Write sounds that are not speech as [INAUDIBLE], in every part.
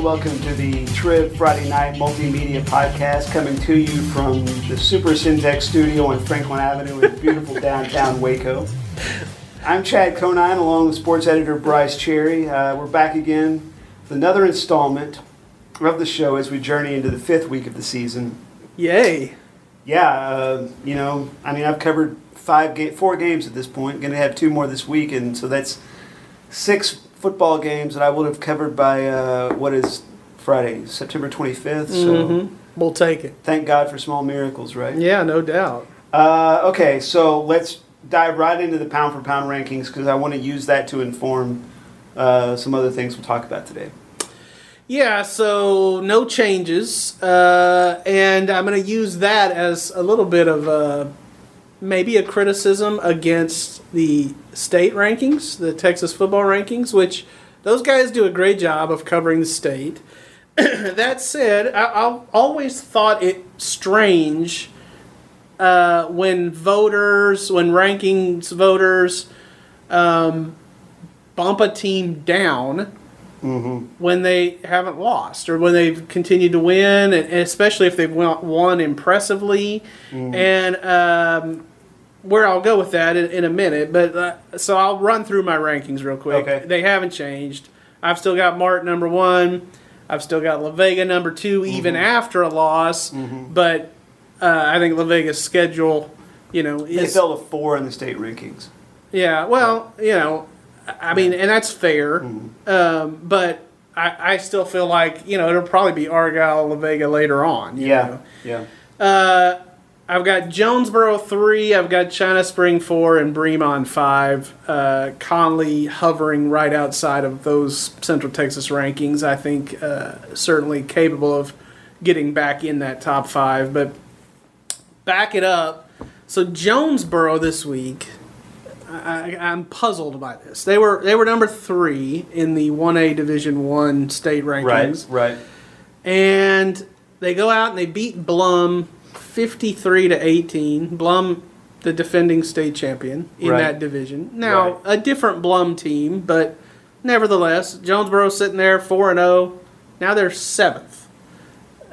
welcome to the Trib Friday Night Multimedia Podcast coming to you from the Super Centex Studio on Franklin Avenue in beautiful [LAUGHS] downtown Waco. I'm Chad Conine along with sports editor Brice Cherry. Uh, we're back again with another installment of the show as we journey into the fifth week of the season. Yay! Yeah, uh, you know, I mean, I've covered five, ga- four games at this point. Going to have two more this week, and so that's six football games that I would have covered by uh, what is Friday, September 25th. So Mhm. We'll take it. thank God for small miracles, right? Yeah, no doubt. Uh, okay, so let's dive right into the pound for pound rankings because I want to use that to inform uh, some other things we'll talk about today. Yeah, so no changes, uh, and I'm going to use that as a little bit of a, maybe a criticism against the state rankings, the Texas football rankings, which those guys do a great job of covering the state. [CLEARS THROAT] that said, I, I always thought it strange uh, when voters, when rankings voters um, bump a team down when they haven't lost or when they've continued to win, and and especially if they've won, won impressively. And um, where I'll go with that in, in a minute, but uh, so I'll run through my rankings real quick. Okay. They haven't changed. I've still got Mart number one. I've still got La Vega number 2 even after a loss. But uh, I think La Vega's schedule, you know, They is fell to four in the state rankings. yeah, well, you know, I mean, and that's fair, um, but I, I still feel like you know it'll probably be Argyle, La Vega later on. you Yeah, know. yeah. Uh, I've got Jonesboro three. I've got China Spring four and Bremond five. Uh, Connally hovering right outside of those Central Texas rankings. I think uh, certainly capable of getting back in that top five, but back it up. So Jonesboro this week, I, I'm puzzled by this. They were they were number three in the one A Division One state rankings, Right, right. and they go out and they beat Blum 53 to 18. Blum, the defending state champion in Right. that division. Now Right. a different Blum team, but nevertheless, Jonesboro sitting there four and zero. Now they're seventh.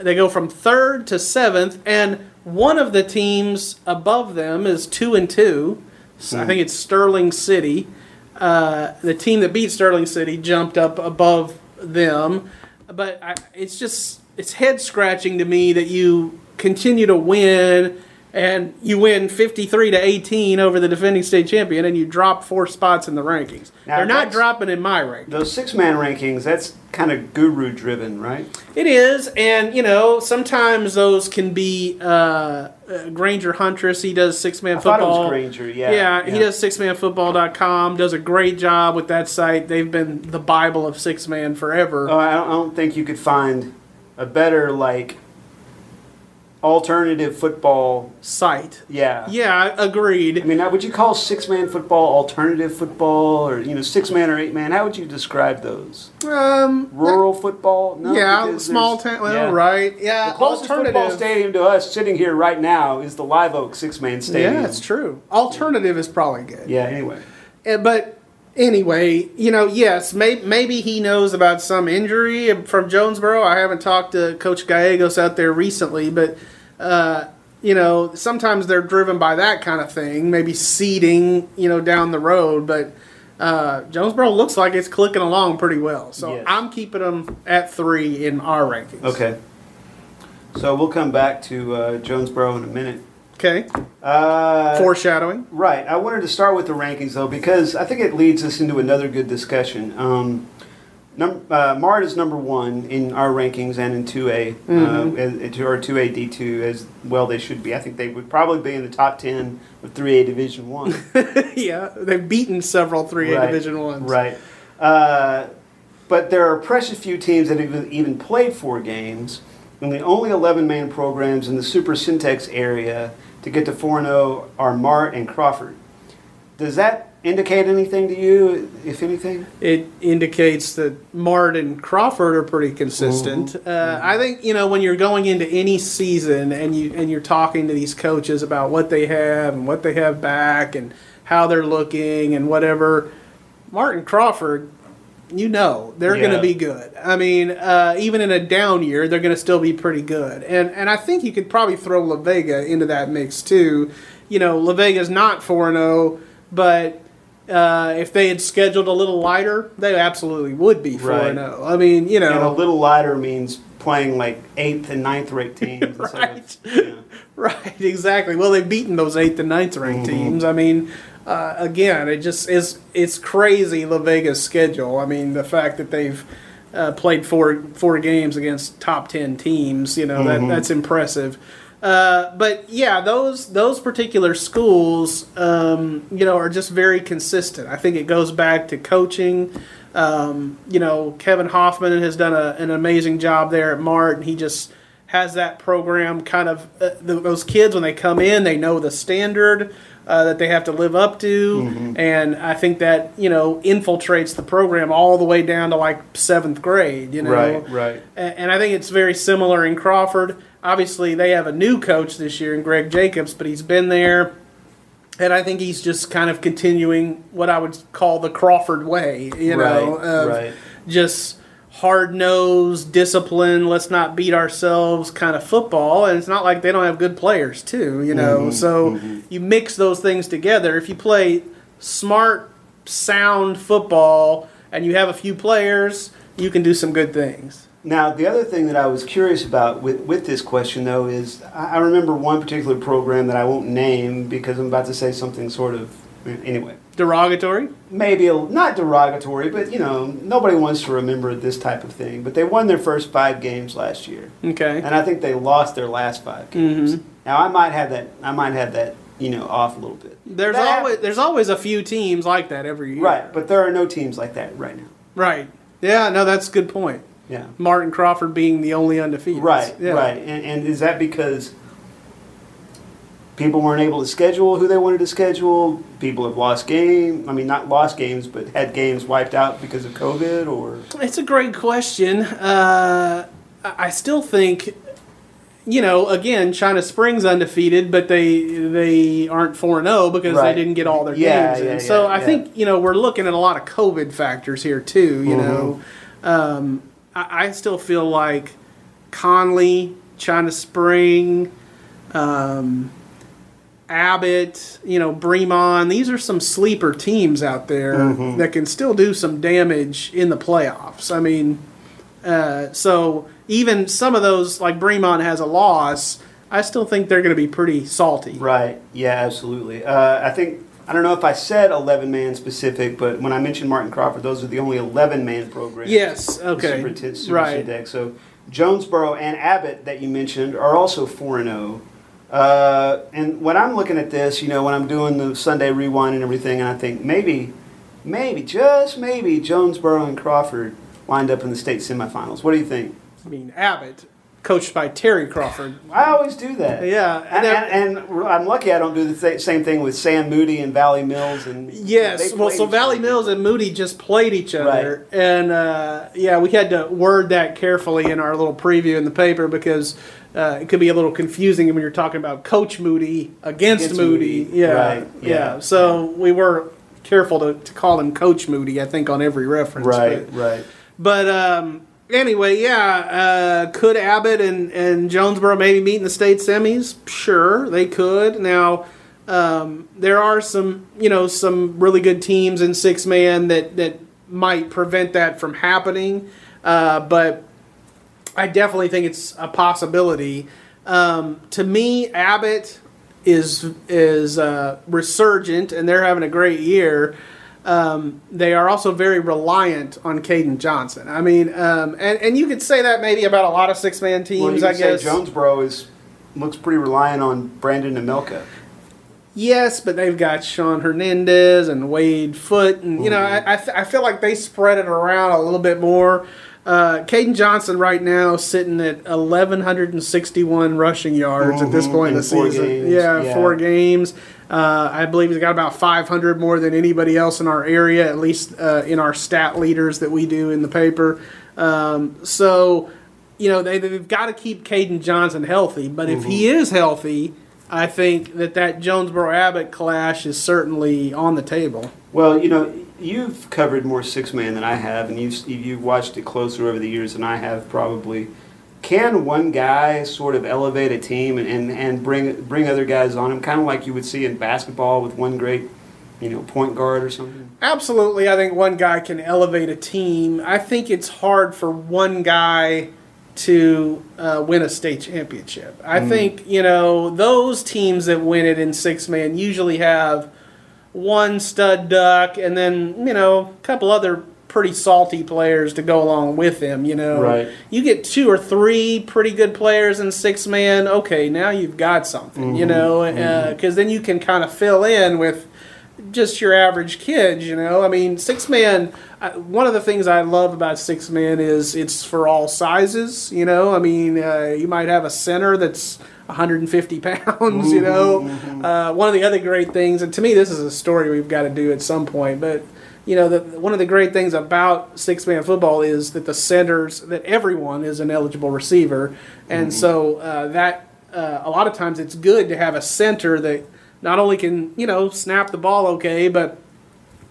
They go from third to seventh, and one of the teams above them is two and two. So I think it's Sterling City. Uh, the team that beat Sterling City jumped up above them, but I, it's just it's head scratching to me that you continue to win and you win 53 to 18 over the defending state champion and you drop four spots in the rankings. Now, They're not dropping in my ranking. Those six man rankings, that's kind of guru driven, right? It is, and you know, sometimes those can be uh, uh, Granger Huntress. He does six man football. Granger, yeah. Yeah, he does sixmanfootball.com. Does a great job with that site. They've been the bible of six man forever. Oh, I don't think you could find a better, like, alternative football. site. Yeah. Yeah, agreed. I mean, would you call six man football alternative football or, you know, six man or eight man? How would you describe those? Um, Rural football? No. yeah, small town. Well, yeah. right. Yeah, The closest football stadium to us sitting here right now is the Live Oak six man stadium. Yeah, it's true. Alternative is probably good. Yeah, anyway. Uh, but anyway, you know, yes, may, maybe he knows about some injury from Jonesboro. I haven't talked to Coach Gallegos out there recently, but uh, you know, sometimes they're driven by that kind of thing, maybe seeding, you know, down the road. But uh, Jonesboro looks like it's clicking along pretty well, so Yes. I'm keeping them at three in our rankings. Okay. So we'll come back to uh, Jonesboro in a minute. Okay. Uh, Foreshadowing. Right. I wanted to start with the rankings though because I think it leads us into another good discussion. Um, num- uh, Mart is number one in our rankings and in two A Mm-hmm. uh, or two A D two as well. They should be. I think they would probably be in the top ten of three A Division One. [LAUGHS] yeah, they've beaten several three A Right. Division ones. Right. Uh, but there are precious few teams that have even- played four games, and the only 11 man programs in the Super Centex area to get to 4 0 are Mart and Crawford. Does that indicate anything to you, if anything? it indicates that Mart and Crawford are pretty consistent. Uh, I think you know when you're going into any season and you and you're talking to these coaches about what they have and what they have back and how they're looking and whatever. Martin Crawford you know they're going to be good. I mean, uh, even in a down year, they're going to still be pretty good. And and I think you could probably throw La Vega into that mix too. You know, La Vega's not four and zero, but uh, if they had scheduled a little lighter, they absolutely would be four Right. zero. I mean, you know, And a little lighter means playing like eighth and ninth ranked [LAUGHS] teams. instead of- Right. yeah. [LAUGHS] Right, exactly. Well, they've beaten those eighth and ninth ranked Mm-hmm. teams. I mean, uh, again, it just is. It's crazy La Vega's schedule. I mean, the fact that they've uh, played four four games against top ten teams. You know Mm-hmm. that that's impressive. Uh, but yeah, those those particular schools, um, you know, are just very consistent. I think it goes back to coaching. Um, you know, Kevin Hoffman has done a, an amazing job there at Mart, and he just has that program kind of uh, th- those kids when they come in, they know the standard uh, that they have to live up to, Mm-hmm. and I think that you know infiltrates the program all the way down to like seventh grade. You know, Right, right. a- And I think it's very similar in Crawford. Obviously, they have a new coach this year in Greg Jacobs, but he's been there. And I think he's just kind of continuing what I would call the Crawford way, you know, Right, just hard nosed, discipline, let's not beat ourselves kind of football. And it's not like they don't have good players, too, you know. Mm-hmm, so you mix those things together. If you play smart, sound football and you have a few players, you can do some good things. Now, the other thing that I was curious about with, with this question, though, is I I remember one particular program that I won't name because I'm about to say something sort of, anyway, Derogatory? maybe a, not derogatory, but you know, nobody wants to remember this type of thing. But they won their first five games last year, Okay. and I think they lost their last five games. Mhm. Now, I might have that, I might have that, you know, off a little bit. There's That always happens. there's always a few teams like that every year. right, but there are no teams like that right now. Right. Yeah, no, that's a good point. Yeah. Martin Crawford being the only undefeated. Right, Yeah. right. And, and is that because people weren't able to schedule who they wanted to schedule? People have lost game. I mean, not lost games, but had games wiped out because of COVID, or It's a great question. Uh, I still think, you know, again, China Springs undefeated, but they they aren't four and zero because Right. they didn't get all their Yeah, games in. yeah, so yeah, I think you know we're looking at a lot of COVID factors here too. You know, Mm-hmm. um, I, I still feel like Connally, China Spring. Um, Abbott, you know, Bremond, these are some sleeper teams out there Mm-hmm. that can still do some damage in the playoffs. I mean, uh, so even some of those, like Bremond has a loss, I still think they're going to be pretty salty. right? Yeah, absolutely. Uh, I think I don't know if I said eleven man specific, but when I mentioned Martin Crawford, those are the only eleven man programs. Yes, okay. Super, Super right. So Jonesboro and Abbott that you mentioned are also four and zero. Uh, and when I'm looking at this, you know, when I'm doing the Sunday rewind and everything, and I think maybe, maybe just maybe Jonesboro and Crawford wind up in the state semifinals. What do you think? I mean, Abbott, coached by Terry Crawford. I always do that. Yeah, And, they're- and, and I'm lucky I don't do the same thing with Sam Moody and Valley Mills and Yes, well, so Valley other. Mills and Moody just played each other, and uh, yeah, we had to word that carefully in our little preview in the paper because uh, it could be a little confusing when you're talking about Coach Moody against, Against Moody. Moody, Yeah, right, yeah, yeah. So we were careful to, to call him Coach Moody. I think on every reference. Right, But, right. but um, anyway, yeah, uh, could Abbott and, and Jonesboro maybe meet in the state semis? Sure, they could. Now, um, there are some, you know, some really good teams in six man that that might prevent that from happening. Uh, but I definitely think it's a possibility. Um, to me, Abbott is is uh, resurgent, and they're having a great year. Um, they are also very reliant on Caden Johnson. I mean, um, and and you could say that maybe about a lot of six man teams. Well, you I could say guess Jonesboro is looks pretty reliant on Brandon Amelka. Yes, but they've got Sean Hernandez and Wade Foot, and you know I I, th- I feel like they spread it around a little bit more. Uh, Caden Johnson right now sitting at eleven hundred and sixty-one rushing yards at this Mhm, point in the season. games, Yeah, yeah. four games. Uh, I believe he's got about five hundred more than anybody else in our area, at least uh, in our stat leaders that we do in the paper. Um, so, you know they, they've got to keep Caden Johnson healthy, but if he Mm-hmm. is healthy I think that that Jonesboro Abbott clash is certainly on the table. Well, you know, you've covered more six man than I have, and you've you've watched it closer over the years than I have probably. Can one guy sort of elevate a team and, and, and bring bring other guys on him, kind of like you would see in basketball with one great, you know, point guard or something? Absolutely, I think one guy can elevate a team. I think it's hard for one guy to uh, win a state championship. I Mm. think you know those teams that win it in six man usually have one stud duck and then you know a couple other pretty salty players to go along with them. You know, Right. You get two or three pretty good players in six man. Okay, now you've got something. You know, because then you can kind of fill in with just your average kid, you know. I mean, six man. Uh, one of the things I love about six man is it's for all sizes. You know, I mean, uh, you might have a center that's 150 pounds. You know, uh, one of the other great things, and to me, this is a story we've got to do at some point, but. You know, the, one of the great things about six man football is that the centers, that everyone is an eligible receiver. And so uh, that, uh, a lot of times it's good to have a center that not only can you know snap the ball okay, but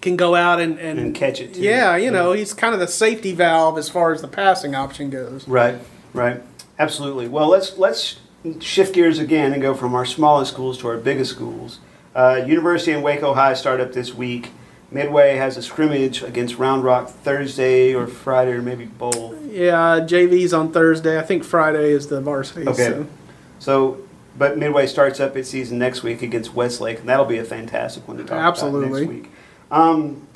can go out and and, And catch it, too. Yeah, you know he's kind of the safety valve as far as the passing option goes. Right, right, absolutely. Well, let's let's shift gears again and go from our smallest schools to our biggest schools. Uh, University and Waco High start up this week. Midway has a scrimmage against Round Rock Thursday or Friday or maybe both. Yeah, JV's on Thursday. I think Friday is the varsity. Okay. So. So, but Midway starts up its season next week against Westlake, and that'll be a fantastic one to talk Absolutely. about next week. Um,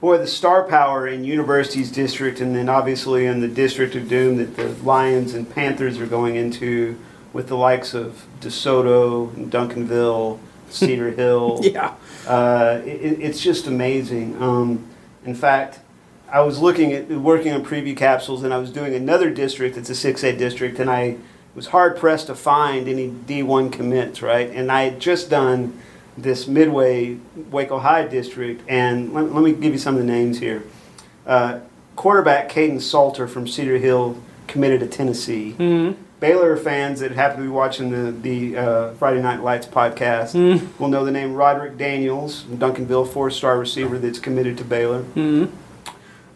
boy, the star power in University's district, and then obviously in the District of Doom that the Lions and Panthers are going into, with the likes of DeSoto, and Duncanville, Cedar Hill. [LAUGHS] Yeah. Uh, it, it's just amazing. Um, in fact, I was looking at working on preview capsules, and I was doing another district. It's a six A district, and I was hard pressed to find any D one commits. Right, and I had just done this Midway Waco High district, and let, let me give you some of the names here. Uh, quarterback Kaidon Salter from Cedar Hill committed to Tennessee. hmm Baylor fans that happen to be watching the, the uh, Friday Night Lights podcast will know the name Roderick Daniels Duncanville, four star receiver that's committed to Baylor. hmm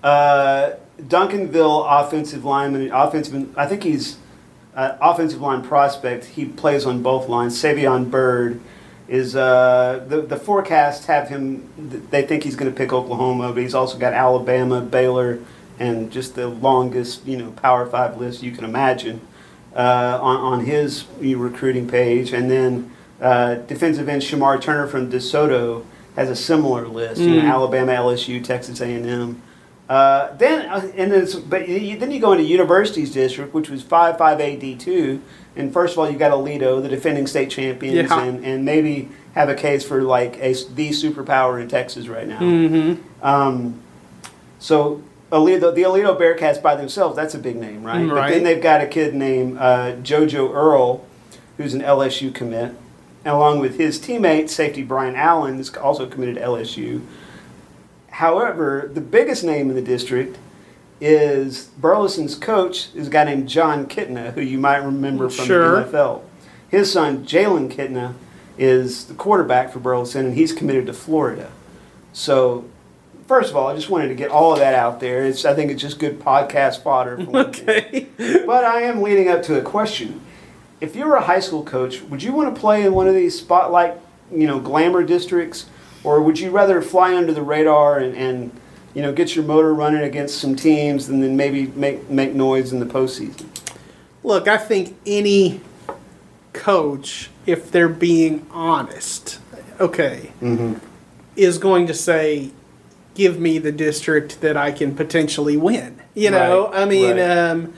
Uh, Duncanville offensive lineman, offensive, I think he's uh, offensive line prospect. He plays on both lines. Savion Byrd is uh, the the forecasts have him. They think he's going to pick Oklahoma, but he's also got Alabama, Baylor, and just the longest you know Power Five list you can imagine uh, on on his recruiting page. And then uh, defensive end Shemar Turner from DeSoto has a similar list. You know, Mm. Alabama, LSU, Texas A&M. Uh, then uh, and then, but you, then you go into universities district, which was five five A D two, and first of all you got Aledo, the defending state champions, Yeah. and, and maybe have a case for like a the superpower in Texas right now. hmm Um, so Aledo, the Aledo Bearcats by themselves, that's a big name, right? Mm, But then they've got a kid named uh, JoJo Earle, who's an LSU commit, and along with his teammate, safety Bryan Allen, is also committed to LSU. However, the biggest name in the district is Burleson's coach is a guy named Jon Kitna, who you might remember from Sure. the NFL. His son, Jalen Kitna, is the quarterback for Burleson, and he's committed to Florida. So, first of all, I just wanted to get all of that out there. It's, I think it's just good podcast fodder. For. Okay. [LAUGHS] But I am leading up to a question. If you were a high school coach, would you want to play in one of these spotlight, you know, glamour districts, or would you rather fly under the radar and, and you know, get your motor running against some teams and then maybe make make noise in the postseason? Look, I think any coach, if they're being honest, okay, mm-hmm. is going to say, "Give me the district that I can potentially win." You know, Right, I mean, right. um,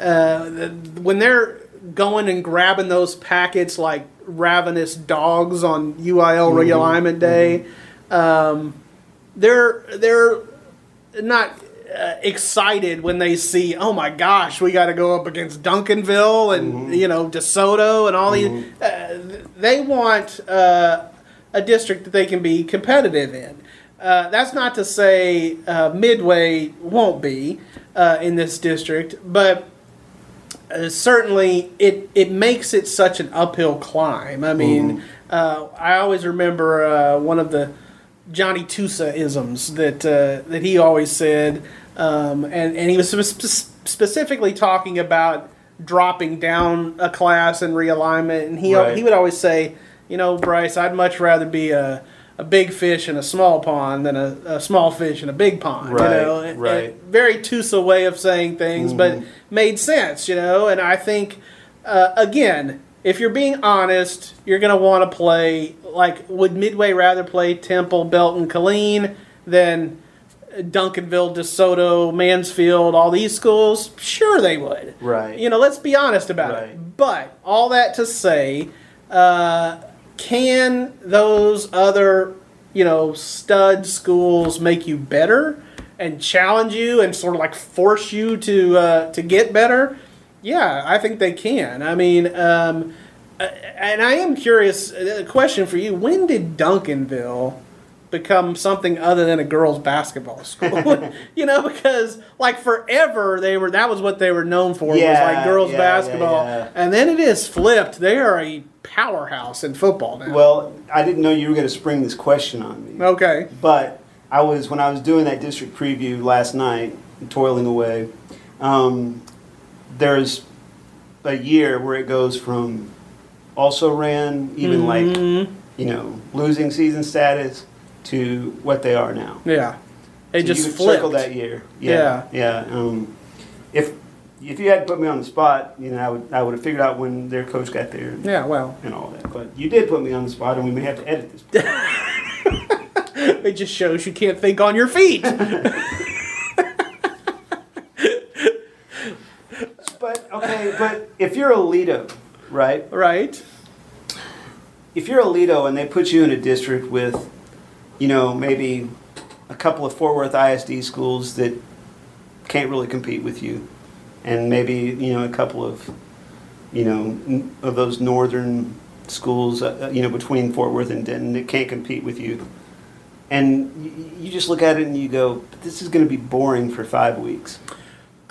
uh, when they're going and grabbing those packets like ravenous dogs on UIL realignment day, um, they're they're not uh, excited when they see, oh my gosh, we got to go up against Duncanville and you know DeSoto and all these. Uh, they want uh, a district that they can be competitive in. Uh, that's not to say uh, Midway won't be uh, in this district, but uh, certainly it it makes it such an uphill climb. I mean, uh, I always remember uh, one of the Johnny Tusa isms that uh, that he always said, um, and and he was spe- specifically talking about dropping down a class and realignment, and he Right. he would always say, you know, Brice, I'd much rather be a a big fish in a small pond than a, a small fish in a big pond. Right, you know, right. very Tusa way of saying things, but made sense, you know. And I think, uh, again, if you're being honest, you're going to want to play like would Midway rather play Temple, Belton, Killeen than Duncanville, DeSoto, Mansfield, all these schools? Sure, they would. Right. You know, let's be honest about Right. it. But all that to say, uh, can those other, you know, stud schools make you better and challenge you and sort of like force you to uh, to get better? Yeah, I think they can. I mean, um, uh, and I am curious. A question for you: When did Duncanville? Become something other than a girls basketball [LAUGHS] school [LAUGHS] you know because like forever they were that was what they were known for was like girls yeah, basketball yeah, yeah. and then it is flipped they are a powerhouse in football now Well, I didn't know you were going to spring this question on me. okay But I was when I was doing that district preview last night, toiling away. Um, there's a year where it goes from also ran even Mm-hmm. like you know losing season status to what they are now. yeah it So just flipped circle that year. Yeah, yeah. Um, if if you had put me on the spot, you know, I would I would have figured out when their coach got there and, yeah well and all that. But you did put me on the spot, and we may have to edit this. [LAUGHS] it just shows you can't think on your feet [LAUGHS] But okay, but if you're Aledo, right? right If you're Aledo and they put you in a district with, you know, maybe a couple of Fort Worth ISD schools that can't really compete with you, and maybe you know a couple of, you know, of those northern schools, uh, you know, between Fort Worth and Denton that can't compete with you, and you just look at it and you go, this is going to be boring for five weeks.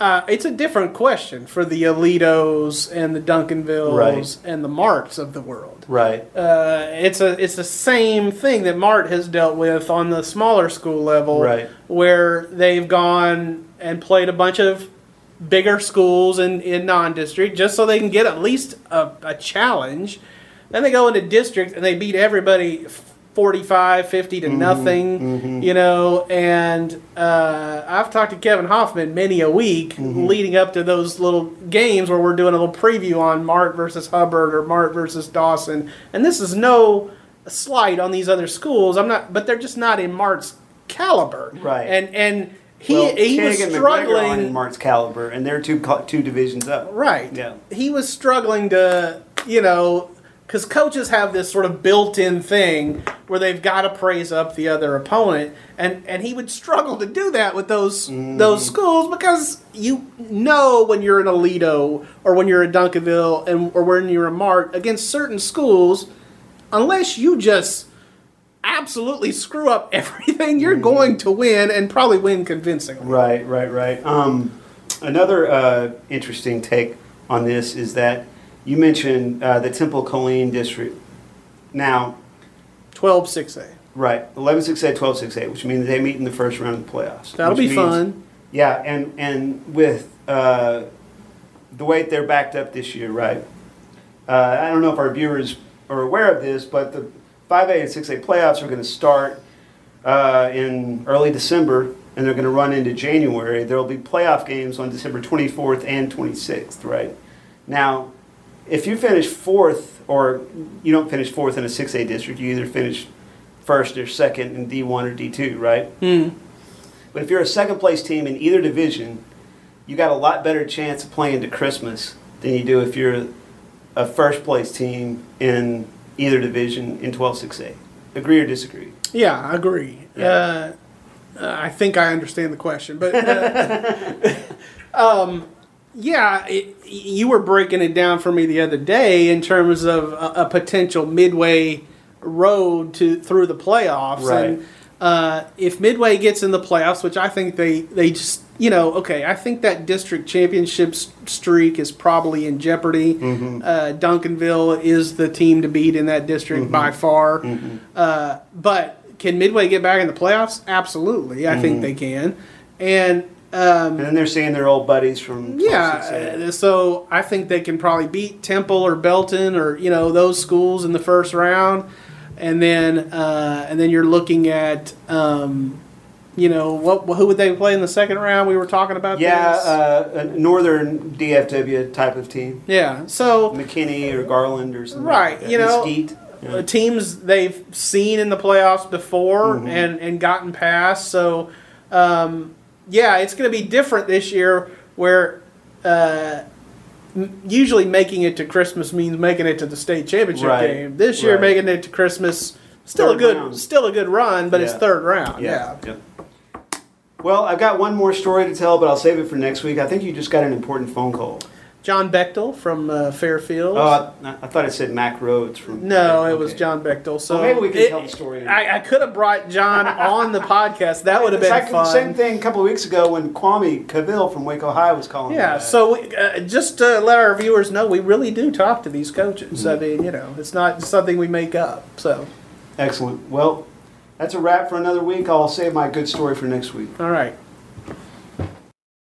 Uh, it's a different question for the Aledos and the Duncanvilles Right. and the Marts of the world. Right. uh, it's a it's the same thing that Mart has dealt with on the smaller school level, Right. Where they've gone and played a bunch of bigger schools in, in non-district just so they can get at least a, a challenge. Then they go into district and they beat everybody 45, 50 Mm-hmm. to nothing, you know. And uh, I've talked to Kevin Hoffman many a week Mm-hmm. leading up to those little games where we're doing a little preview on Mart versus Hubbard or Mart versus Dawson. And this is no slight on these other schools. I'm not, but they're just not in Mart's caliber, Right. And and he well, he was Kennigan and McGregor aren't in struggling. Mark's caliber, and they're two two divisions up. Right. Yeah. He was struggling to, you know, because coaches have this sort of built-in thing where they've got to praise up the other opponent, and and he would struggle to do that with those Mm-hmm. those schools because you know when you're an Aledo or when you're a Duncanville and or when you're a Mart against certain schools, unless you just absolutely screw up [LAUGHS] everything, you're Mm-hmm. going to win and probably win convincingly. Right, right, right. Um, another uh, interesting take on this is that you mentioned uh, the Temple Killeen district. Now, 12-6A. right, 11 6 8, 12 6 8, which means they meet in the first round of the playoffs. That'll be means- fun. Yeah, and, and with uh, the way they're backed up this year, right? Uh, I don't know if our viewers are aware of this, but the 5A and 6A playoffs are going to start uh, in early December and they're going to run into January. There will be playoff games on December 24th and 26th, right? Now, if you finish fourth, or you don't finish fourth in a 6A district, you either finish first or second in D1 or D2, right? Hmm. But if you're a second place team in either division, you got a lot better chance of playing to Christmas than you do if you're a first place team in either division in 12 6A. Agree or disagree? Yeah, I agree. Yeah. Uh, uh, I think I understand the question, but uh, [LAUGHS] um, yeah, it, you were breaking it down for me the other day in terms of a, a potential midway road to through the playoffs, Right. and uh, if Midway gets in the playoffs, which I think they they just you know, okay, I think that district championship streak is probably in jeopardy. Uh, Duncanville is the team to beat in that district by far. Uh, but can Midway get back in the playoffs? Absolutely, I think they can. And um, And then they're seeing their old buddies from yeah, 6, 8. uh, so I think they can probably beat Temple or Belton or you know those schools in the first round, and then uh, and then you're looking at um, you know what who would they play in the second round? We were talking about yeah, this. uh, a northern DFW type of team, yeah. So McKinney or Garland or something. Right, like you know, Mesquite. uh, teams they've seen in the playoffs before Mm-hmm. and and gotten past. So um, yeah, it's going to be different this year where. Uh, Usually, making it to Christmas means making it to the state championship Right, game. This year, right. making it to Christmas still Third a good, round. still a good run, but it's third round. Yeah. Yeah. Well, I've got one more story to tell, but I'll save it for next week. I think you just got an important phone call. John Bechtel from uh, Fairfield. Oh, I, I thought it said Mac Rhodes from. no, it was John Bechtel. So Well, maybe we can it- tell the story. I, I could have brought John on the podcast. That would have been like fun. same thing a couple of weeks ago when Kwame Cavil from Waco High was calling. Yeah, so we, uh, just to let our viewers know, we really do talk to these coaches. Mm-hmm. I mean, you know, it's not something we make up. So, excellent. Well, that's a wrap for another week. I'll save my good story for next week. all right.